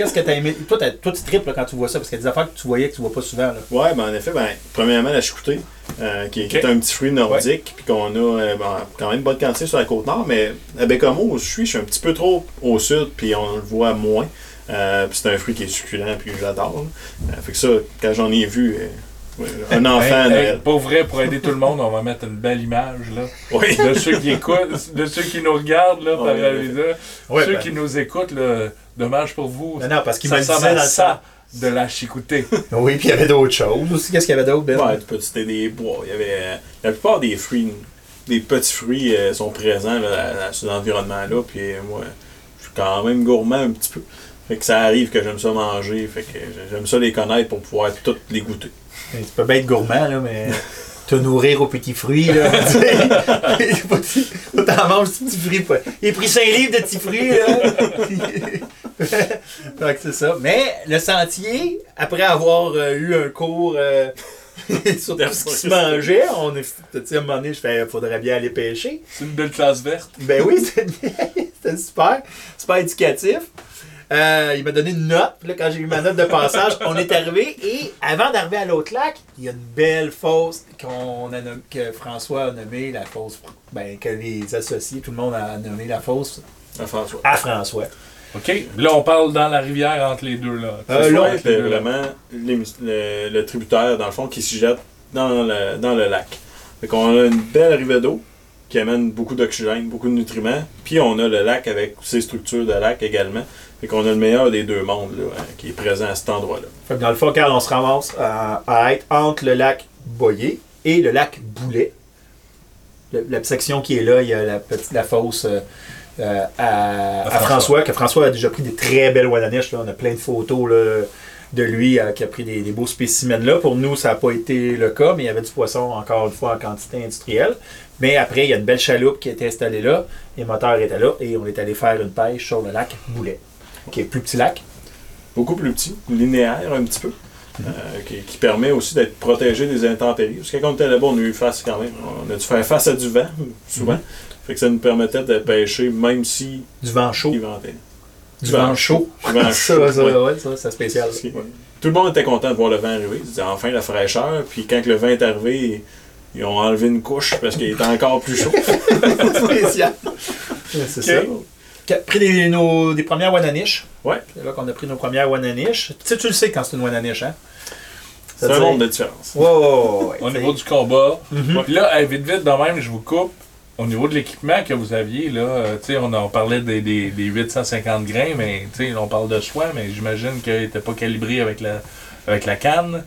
Qu'est-ce que tu as aimé? Toi, t'as- toi, tu tripes là, quand tu vois ça, parce qu'il y a des affaires que tu voyais que tu vois pas souvent. Là. Ouais, ben en effet, ben, premièrement, la chicoutée, euh, qui, est un petit fruit nordique, puis qu'on a euh, ben, quand même une bonne quantité sur la côte nord, mais à Bécamo, où je suis, je suis un petit peu trop au sud, puis on le voit moins. Euh, puis c'est un fruit qui est succulent, puis que j'adore. là. Euh, fait que ça, quand j'en ai vu, euh, un enfant Hey, pour vrai, pour aider tout le monde, on va mettre une belle image là, Oui. de ceux qui écoutent, de ceux qui nous regardent là, par Ouais, la ouais. vida. Ouais, ceux ben. qui nous écoutent, là, dommage pour vous. Non, non, parce qu'il me disait dans ça de la chicoutée. Oui, puis il y avait d'autres choses aussi. Qu'est-ce qu'il y avait d'autre, Ben? Ouais, tu peux citer des bois. Il y avait, euh, la plupart des fruits, des petits fruits euh, sont présents là, à- à- sur l'environnement-là. Puis euh, moi, je suis quand même gourmand un petit peu. Fait que ça arrive que j'aime ça manger. Fait que j'aime ça les connaître pour pouvoir toutes les goûter. Tu peux bien être gourmand, là, mais te nourrir aux petits fruits, là. t'en manges des petits fruits. pas- Il a pris 5 livres de petits fruits, là. C'est ça. Mais le sentier, après avoir euh, eu un cours euh, sur tout ce qui se mangeait, on est, à un moment donné, je fais, faudrait bien aller pêcher. C'est une belle classe verte. Ben oui, c'était c'était super, super éducatif. Euh, il m'a donné une note. Puis là, quand j'ai eu ma note de passage, on est arrivé. Et avant d'arriver à l'autre lac, il y a une belle fosse qu'on a nommé- que François a nommée la fosse. Ben, que les associés, tout le monde a nommé la fosse À François. à François. OK? Là, on parle dans la rivière entre les deux. Là. Euh, là, les vraiment le, le tributaire, dans le fond, qui se jette dans le, dans le lac. Fait qu'on a une belle arrivée d'eau qui amène beaucoup d'oxygène, beaucoup de nutriments. Puis on a le lac avec ses structures de lac également. Fait qu'on a le meilleur des deux mondes là, hein, qui est présent à cet endroit-là. Fait que dans le fond, Carl, on se ramasse à, à être entre le lac Boyer et le lac Boulet. Le- la section qui est là, il y a la, petite, la fosse euh, euh, à, à François. François. que François a déjà pris des très belles Wananiches. Là. On a plein de photos là, de lui euh, qui a pris des, des beaux spécimens là. Pour nous, ça n'a pas été le cas, mais il y avait du poisson, encore une fois, en quantité industrielle. Mais après, il y a une belle chaloupe qui a été installée là. Les moteurs étaient là et on est allé faire une pêche sur le lac Boulet, qui est plus petit lac. Beaucoup plus petit, linéaire un petit peu. euh, qui, qui permet aussi d'être protégé des intempéries. Parce que quand on était là-bas, on a eu face quand même. On a dû faire face à du vent, souvent. Fait que ça nous permettait de pêcher même si Du vent chaud. il ventait. Du vent chaud. Du vent chaud, ça, ouais. ouais, ça, c'est spécial. Tout le monde était content de voir le vent arriver. Ils disaient enfin la fraîcheur. Puis quand le vent est arrivé, ils ont enlevé une couche parce qu'il était encore plus chaud. spécial. C'est ça. Pris des, nos, des premières Wananiches. Ouais. C'est là qu'on a pris nos premières Wananiches. Tu sais, tu le sais quand c'est une Wananiche, hein? C'est un monde de différence. Ouais, ouais. Au niveau du combat. Mhm. Puis là, hey, vite, vite, de même, je vous coupe. Au niveau de l'équipement que vous aviez, là, euh, on, en parlait des, des, des 850 grains, mais on parle de soie, mais j'imagine qu'il n'était pas calibré avec la, canne.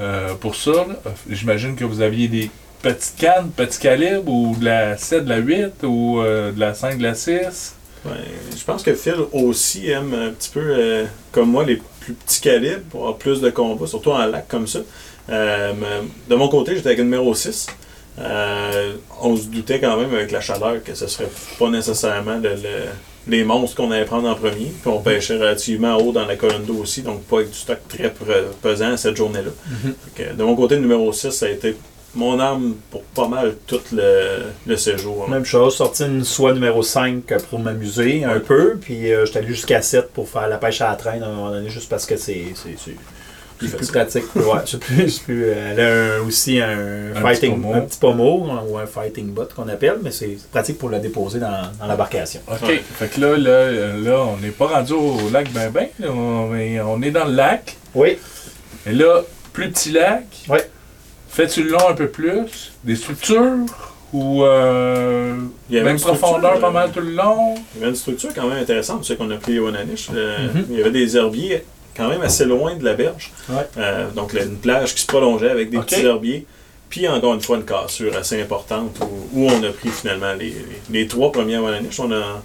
Euh, pour ça, euh, j'imagine que vous aviez des petites cannes, petits calibres, ou de la 7, de la 8, ou de la 5, de la 6. Ouais, je pense que Phil aussi aime un petit peu, comme moi, les plus petits calibres pour avoir plus de combats, surtout en lac comme ça. De mon côté, j'étais avec le numéro 6. Euh, on se doutait quand même avec la chaleur que ce serait pas nécessairement le- le- les monstres qu'on allait prendre en premier. Puis on pêchait relativement haut dans la colonne d'eau aussi, donc pas avec du stock très pesant cette journée-là. Mhm. De mon côté, le numéro 6, ça a été mon arme pour pas mal tout le, le séjour. Même chose, sorti une soie numéro 5 pour m'amuser un peu, puis euh, j'étais allé jusqu'à 7 pour faire la pêche à la traîne à un moment donné, juste parce que c'est- Plus c'est plus pratique. Ouais, c'est plus, plus, euh, elle a un- aussi un, Un fighting, petit pommeau. un petit pommeau ou un fighting bot qu'on appelle, mais c'est pratique pour la déposer dans, dans l'embarcation. OK. Ouais. Fait que là, là, euh, là on n'est pas rendu au lac ben ben, on, mais on est dans le lac. Oui, Et là, plus petit lac. Ouais. Fais-tu le long un peu plus? Des structures? Ou euh, Il y avait même profondeur pas euh, mal tout le long? Il y avait une structure quand même intéressante, c'est qu'on a pris au Naniche. Euh, Mhm. Il y avait des herbiers quand même assez loin de la berge. Ouais. Euh, donc là, une plage qui se prolongeait avec des petits herbiers. Puis encore une fois, une cassure assez importante où, où on a pris finalement les, les, les trois premières au Naniche. On a,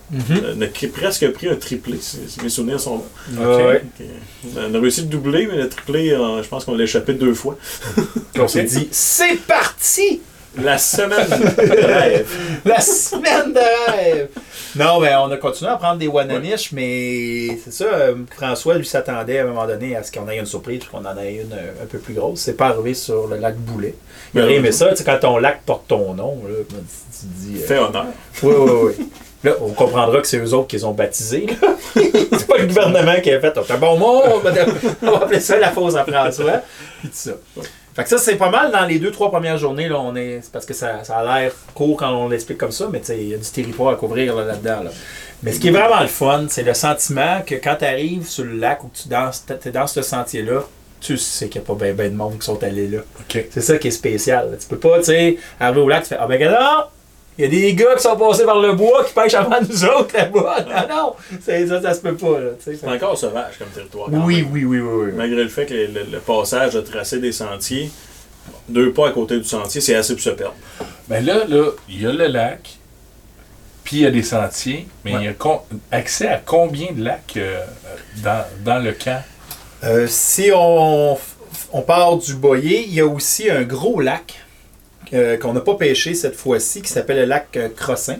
on a cri- presque pris un triplé, si, si mes souvenirs sont bons. Ouais. Euh, on a réussi de doubler, mais le triplé, euh, je pense qu'on l'a échappé deux fois. on s'est dit, c'est parti! La semaine de rêve. La semaine de rêve! Non, mais on a continué à prendre des Wananish, mais c'est ça, euh, François lui s'attendait à un moment donné à ce qu'on ait une surprise, puis qu'on en ait une euh, un peu plus grosse. C'est pas arrivé sur le lac Boulet. Il Ben aurait oui. aimé ça, tu sais, quand ton lac porte ton nom, là, tu dis. euh, Fait honneur. Oui, oui, oui. Là, on comprendra que c'est eux autres qui les ont baptisés. c'est pas le gouvernement qui a fait. Un bon mot, on va on appeler ça la fosse à François. Puis tout ça. Fait que ça, c'est pas mal dans les deux, trois premières journées. Là, on est, c'est parce que ça, ça a l'air court quand on l'explique comme ça, mais il y a du territoire à couvrir là, là-dedans. Là. Mais ce qui est vraiment le fun, c'est le sentiment que quand tu arrives sur le lac ou que tu danses, t'es dans ce sentier-là, tu sais qu'il n'y a pas bien ben de monde qui sont allés là. C'est ça qui est spécial. Tu peux pas, tu sais, arriver au lac, tu fais Ah ben non! Il y a des gars qui sont passés par le bois qui pêchent avant nous autres là-bas. Non, non! Ça, ça se peut pas. C'est encore sauvage comme territoire. quand Oui, même. oui, oui, oui, oui. Malgré le fait que le, le- le passage a tracé des sentiers, deux pas à côté du sentier, c'est assez pour se perdre. Ben là, là, il y a le lac, puis il y a des sentiers, mais Ouais. il y a con- accès à combien de lacs euh, dans, dans le camp? Euh, si on, on part du Boyer, il y a aussi un gros lac euh, qu'on n'a pas pêché cette fois-ci qui s'appelle le lac euh, Crossin.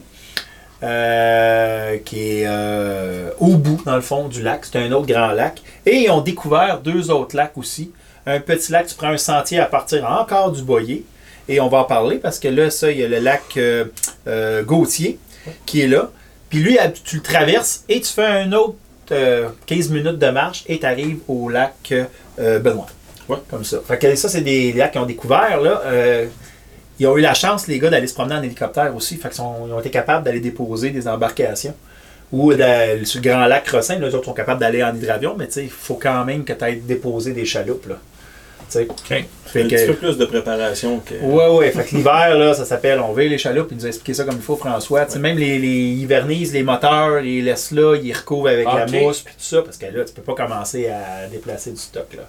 euh, qui est euh, au bout, dans le fond, du lac. C'est un autre grand lac. Et ils ont découvert deux autres lacs aussi. Un petit lac, tu prends un sentier à partir encore du Boyer. Et on va en parler parce que là, ça, il y a le lac euh, Gautier qui est là. Puis lui, tu le traverses et tu fais un autre euh, 15 minutes de marche et tu arrives au lac Benoît. Ouais. Comme ça. Fait que ça, c'est des lacs qu'ils ont découvert. Là. Ils ont eu la chance, les gars, d'aller se promener en hélicoptère aussi. Fait sont- ils ont été capables d'aller déposer des embarcations. Ou de- sur le grand lac Crossin, les autres sont capables d'aller en hydravion, mais il faut quand même que tu ailles déposer des chaloupes. Là. Tu sais. OK. Fait un que- petit peu plus de préparation que. Ouais, ouais. Fait que l'hiver, là, ça s'appelle On veille les chaloupes. Il nous a expliqué ça comme il faut, François. Même les, les hivernises, les moteurs, ils laissent là, ils recouvrent avec Ok. la mousse, puis tout ça, parce que là, tu peux pas commencer à déplacer du stock, là.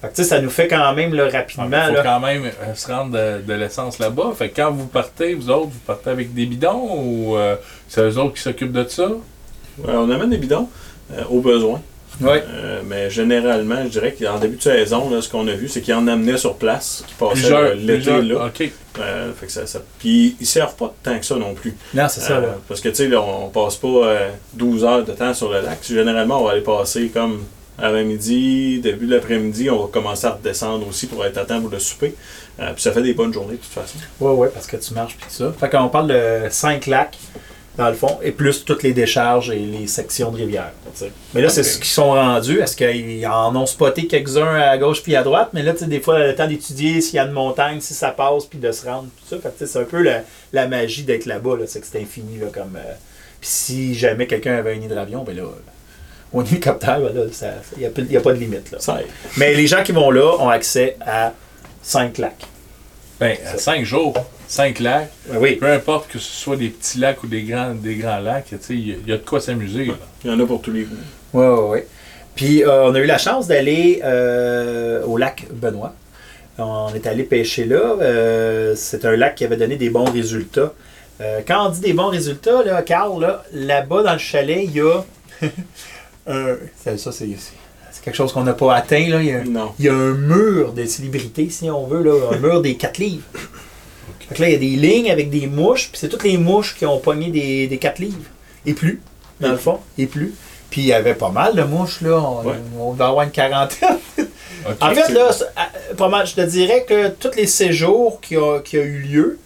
Fait que, ça nous fait quand même, là, Il rapidement, faut là. quand même euh, se rendre de, de l'essence là-bas. Fait que quand vous partez, vous autres, vous partez avec des bidons ou euh, c'est eux autres qui s'occupent de ça? Ouais, on amène des bidons euh, au besoin. Ouais. Euh, mais généralement, je dirais qu'en début de saison, là, ce qu'on a vu, c'est qu'ils en amenaient sur place, qui passaient euh, l'été là. OK. Euh, fait que ça, ça- Puis ils servent pas tant que ça non plus. Non, c'est ça, là. Parce que tu sais, là, on passe pas euh, 12 heures de temps sur le lac. Généralement, on va aller passer comme avant-midi, début de l'après-midi, on va commencer à redescendre aussi pour être à temps pour le souper. Euh, puis ça fait des bonnes journées de toute façon. Ouais, ouais, parce que tu marches, puis tout ça. Fait qu'on parle de 5 lacs, dans le fond, et plus toutes les décharges et les sections de rivière. tu sais. Mais là, c'est ce qu'ils sont rendus. Est-ce qu'ils en ont spoté quelques-uns à gauche puis à droite? Mais là, tu sais, des fois, le temps d'étudier s'il y a une montagne, si ça passe, puis de se rendre, tout ça. Fait que, c'est un peu la, la magie d'être là-bas, là, c'est que c'est infini, là, comme... euh, Puis si jamais quelqu'un avait un hydravion, ben là, au hélicoptère, ben là, il n'y a, pas de limite, là. Mais les gens qui vont là ont accès à 5 lacs. Ben, à cinq jours, cinq lacs, Ben oui. peu importe que ce soit des petits lacs ou des grands, des grands lacs, tu sais, il y a- il y, a de quoi s'amuser. là. Il y en a pour tous les goûts. Oui, oui, oui. Puis euh, on a eu la chance d'aller euh, au lac Benoît. On est allé pêcher là. Euh, c'est un lac qui avait donné des bons résultats. Euh, quand on dit des bons résultats, là, Carl, là, là-bas dans le chalet, il y a. un- ça, ça, c'est, quelque chose qu'on n'a pas atteint. Là. Il, y a, Non. il y a un mur de célébrités, si on veut, là, un mur des 4 livres. Que là, il y a des lignes avec des mouches, puis c'est toutes les mouches qui ont pogné des, des 4 livres. Et plus, dans le fond, et plus. Puis il y avait pas mal de mouches, là. On, Ouais. on devait avoir une quarantaine. En fait, là, pas mal, je te dirais que tous les séjours qui ont qui a eu lieu,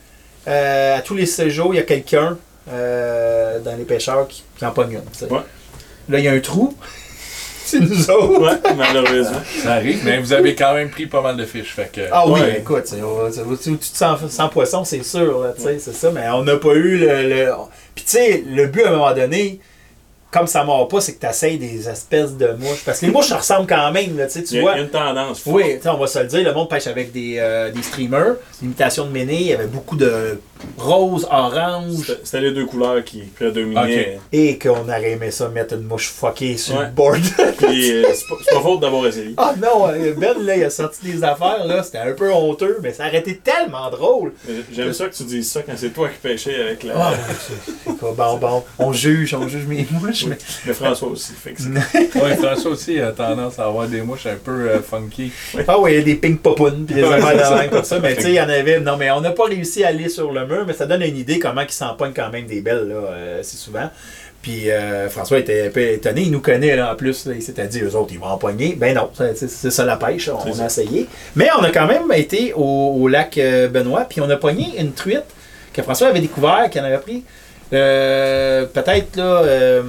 euh, à tous les séjours, il y a quelqu'un euh, dans les pêcheurs qui, qui en pogne une. Là, il y a un trou. c'est nous autres. Ouais, malheureusement. Ça arrive, mais vous avez quand même pris pas mal de fiches. Fait que, Ah oui, Ouais. écoute, tu, tu te sens sans poisson, c'est sûr, là, tu sais, c'est ça, mais on n'a pas eu le. le- Puis tu sais, le but à un moment donné, comme ça mord pas, c'est que tu essayes des espèces de mouches. Parce que les mouches, ça ressemble quand même, là, tu sais, Il tu y a vois. une tendance. Oui, on va se le dire, le monde pêche avec des, euh, des streamers, l'imitation de méné, il y avait beaucoup de rose, orange, C'était les deux couleurs qui prédominaient. et qu'on aurait aimé ça mettre une mouche fuckée sur Ouais. le board. Puis euh, c'est pas, faute d'avoir essayé. Ah non, euh, Ben, là, il a sorti des affaires, là, c'était un peu honteux, mais ça aurait été tellement drôle. J'aime ça que tu dises ça quand c'est toi qui pêchais avec la. Ah, c'est- bon, bon, on juge, on juge mes mouches. Mouches. Mais... Mais François aussi. Fait que c'est- Ouais, François aussi a tendance à avoir des mouches un peu euh, funky. Ah oui, il y a des pink popounes puis des affaires de même comme ça. Mais tu sais, il y en avait. Non, mais on n'a pas réussi à aller sur le mur, mais ça donne une idée comment ils s'en pognent quand même des belles, là, euh, c'est souvent. Puis euh, François était un peu étonné, il nous connaît là, en plus, là, il s'était dit, eux autres, ils vont empoigner. Ben non, c'est- ça la pêche, on, a ça. essayé. Mais on a quand même été au, au lac euh, Benoît, puis on a pogné une truite que François avait découvert, qu'il en avait pris. Euh, Peut-être, là, euh,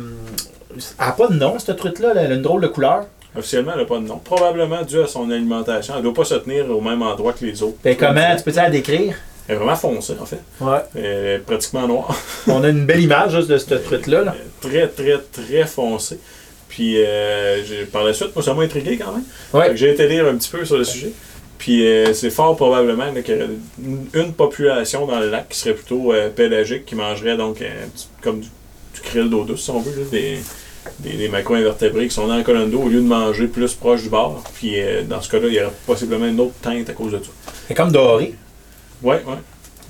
elle n'a pas de nom, cette truite-là, elle a une drôle de couleur. Officiellement, elle n'a pas de nom. Probablement dû à son alimentation. Elle ne doit pas se tenir au même endroit que les autres. Ben comment, tu peux-tu la décrire? Elle est vraiment foncée, en fait. Ouais. Elle est pratiquement noire. On a une belle image juste de cette truite-là. là. très, très, très foncée. Puis euh, par la suite, moi, ça m'a intrigué quand même. Ouais. J'ai été lire un petit peu sur le sujet. Puis euh, c'est fort probablement qu'il y aurait une, une population dans le lac qui serait plutôt euh, pélagique, qui mangerait donc un petit- comme du, du krill d'eau douce, si on veut, là, des, des, des macro-invertébrés qui sont dans la colonne d'eau au lieu de manger plus proche du bord. Puis euh, dans ce cas-là, il y aurait possiblement une autre teinte à cause de ça. C'est comme doré. Ouais, ouais.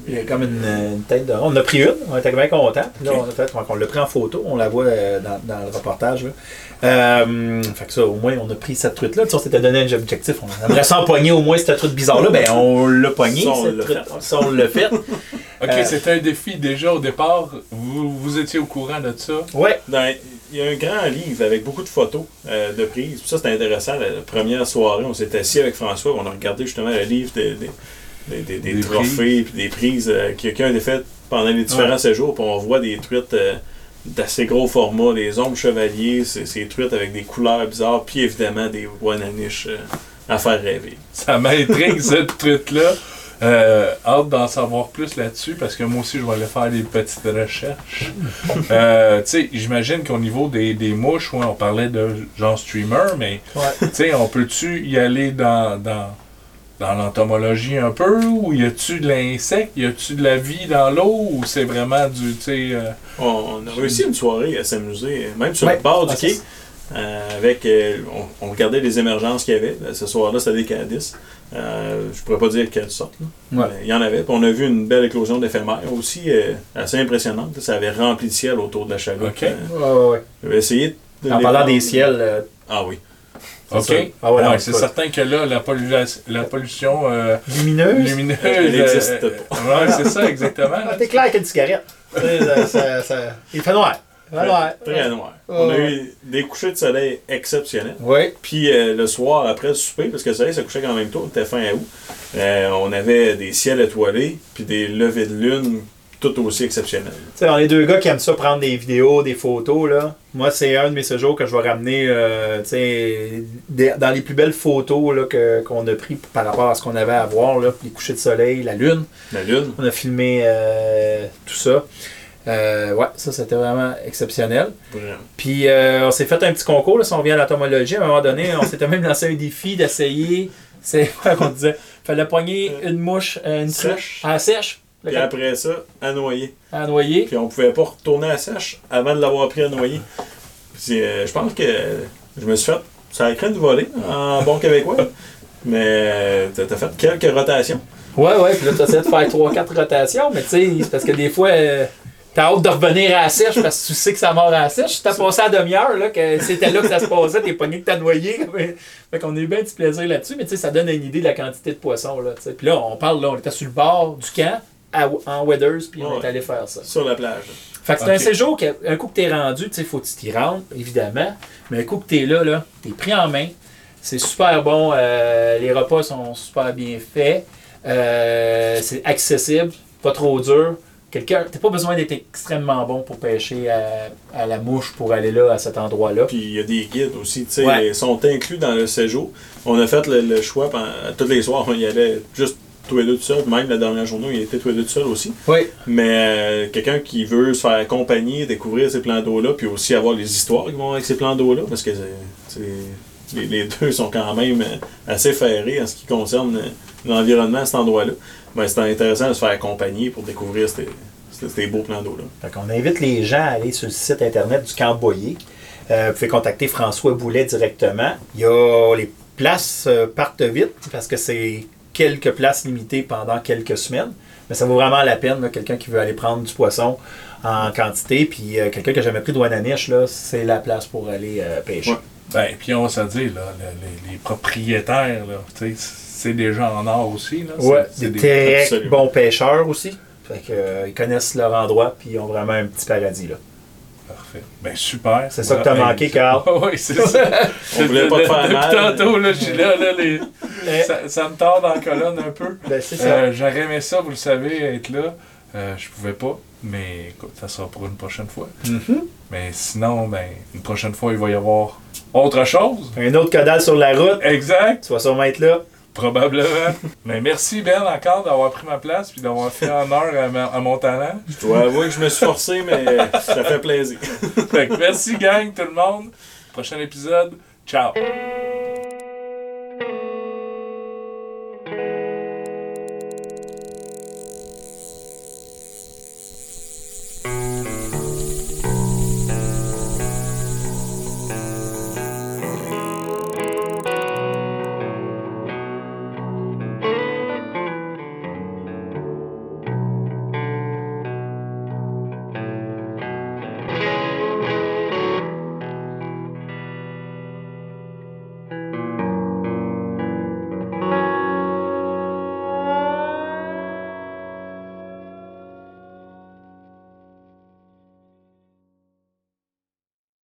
Il y a comme une, une tête de. On en a pris une, on était bien contents. Là, on, a fait, on l'a pris en photo, on la voit euh, dans, dans le reportage. Là. Euh, fait que ça, au moins, on a pris cette truite-là. Tu sais, on s'était donné un objectif. On aimerait s'empoigner au moins cette truite bizarre-là. Ben, on l'a pognée. Ça, on cette l'a truite. fait. Ça, on l'a fait. Ok, Euh, c'était un défi déjà au départ. Vous, vous étiez au courant de ça? Ouais. Il y a un grand livre avec beaucoup de photos euh, de prises. Ça, c'était intéressant. La, la première soirée, on s'est assis avec François. On a regardé justement le livre des, des, trophées puis des prises euh, ont été faites pendant les différents Ouais. séjours. Puis on voit des truites euh, d'assez gros format, des ombres chevaliers, ces truites avec des couleurs bizarres. Puis évidemment, des wananiches euh, à faire rêver. Ça m'intrigue cette truite-là. Euh, hâte d'en savoir plus là-dessus parce que moi aussi je vais aller faire des petites recherches. Euh, tu sais, j'imagine qu'au niveau des, des mouches, ouais, on parlait de genre streamer, mais Ouais. tu sais, on peut-tu y aller dans, dans, dans l'entomologie un peu ou y a-tu de l'insecte, y a-tu de la vie dans l'eau ou c'est vraiment du, tu sais, euh, On, on a réussi une soirée à s'amuser, même sur Ouais. le bord du Ah, quai. Euh, avec, euh, on, on regardait les émergences qu'il y avait. Ce soir-là, c'était des Cadiz. Euh, je pourrais pas dire quelle sorte. là. Ouais. Mais Il y en avait. Puis on a vu une belle éclosion d'éphémères aussi, euh, assez impressionnante. Ça avait rempli le ciel autour de la chaloupe. Ok. Euh, Ouais, ouais, ouais. J'avais essayé de En parlant prendre. des ciels. euh, Ah oui. Ok. Ah ouais, Ouais, c'est certain que là, la, pollution- la pollution euh, lumineuses. lumineuse. Elle n'existe euh, pas. ouais, c'est ça, exactement. Ah, T'es clair qu'une cigarette. Tu sais, ça- ça- ça- Il fait noir. Noir. Très noir. Ouais. On a eu des couchers de soleil exceptionnels. Oui. Puis euh, le soir, après le souper, parce que le soleil se couchait quand même tôt, on était fin août, euh, on avait des ciels étoilés, puis des levées de lune tout aussi exceptionnelles. Tu sais, on est deux gars qui aiment ça prendre des vidéos, des photos, là. Moi, c'est un de mes séjours que je vais ramener, euh, tu sais, des- dans les plus belles photos là, que- qu'on a pris par rapport à ce qu'on avait à voir, là. Les couchers de soleil, la lune. La lune, On a filmé tout ça. Euh, ouais, ça, c'était vraiment exceptionnel. Puis, euh, on s'est fait un petit concours, là, si on revient à l'entomologie. À un moment donné, on s'était même lancé un défi d'essayer. C'est quoi qu'on disait? Fallait pogner une mouche, euh, une Sèche. à sèche, Puis après ça, à noyer. à noyer. Puis on pouvait pas retourner à sèche avant de l'avoir pris à noyer. Puis euh, je pense que je me suis fait ça a craint de voler en bon québécois. Mais euh, t'as fait quelques rotations. Ouais, ouais, puis là, tu essaies de faire 3-4 rotations, mais tu sais, parce que des fois, euh, t'as hâte de revenir à la sèche parce que tu sais que ça mord à la sèche. T'as passé à demi-heure, là, que c'était là que ça se passait, t'es pogné que t'as noyé. mais- Fait qu'on a eu bien du plaisir là-dessus, mais tu sais, ça donne une idée de la quantité de poissons, là. Puis là, on parle, là, on était sur le bord du camp, à- en Weathers, puis on est allé faire ça. Sur la plage. Fait que c'est un séjour que, un coup que t'es rendu, tu sais, faut que tu t'y rentres, évidemment. Mais un coup que t'es là, là, t'es pris en main. C'est super bon. euh, les repas sont super bien faits. euh, c'est accessible, pas trop dur. Quelqu'un, t'as pas besoin d'être extrêmement bon pour pêcher à, à la mouche pour aller là, à cet endroit-là. Puis il y a des guides aussi, tu sais, Ouais. ils sont inclus dans le séjour. On a fait le, le choix, pendant, tous les soirs, on y allait juste tous les deux tout seuls. Même la dernière journée, il était tous les deux tout seuls aussi. Oui. Mais euh, quelqu'un qui veut se faire accompagner, découvrir ces plans d'eau-là, puis aussi avoir les histoires qui vont avec ces plans d'eau-là, parce que c'est- les, les deux sont quand même euh, assez ferrés en ce qui concerne euh, l'environnement à cet endroit-là. Ben, c'est intéressant de se faire accompagner pour découvrir ces, ces- ces beaux plans d'eau-là. Fait qu'on invite les gens à aller sur le site internet du Camp Boyer. Euh, vous pouvez contacter François Boulet directement. Il y a les places euh, partent vite parce que c'est quelques places limitées pendant quelques semaines. Mais ça vaut vraiment la peine, là, quelqu'un qui veut aller prendre du poisson en quantité. Puis euh, quelqu'un qui n'a jamais pris de Wananiche, là, c'est la place pour aller euh, pêcher. Ouais. Ben, puis on va se dire, là, le- les, les propriétaires, là, tu sais, c'est des gens en or aussi. Là. Ouais, C'est- des très absolument. bons pêcheurs aussi. Fait que, euh, ils connaissent leur endroit, puis ils ont vraiment un petit paradis là. Parfait. Ben, super. C'est ça que t'as manqué, Carl. oui, c'est ça. On voulait pas te faire Depuis mal. tantôt, là, je suis là, là, les... ça, ça me tord dans la colonne un peu. Ben, c'est ça. Euh, J'aurais aimé ça, vous le savez, être là. Euh, je pouvais pas, mais écoute, ça sera pour une prochaine fois. Mhm. Mais sinon, ben, une prochaine fois, il va y avoir autre chose. Un autre codal sur la route, Exact, tu vas sûrement être là. Probablement. mais merci, Ben, encore d'avoir pris ma place puis d'avoir fait honneur à, ma- à mon talent. Je dois avouer que je me suis forcé, mais ça fait plaisir. Fait que merci, gang, tout le monde. Prochain épisode. Ciao.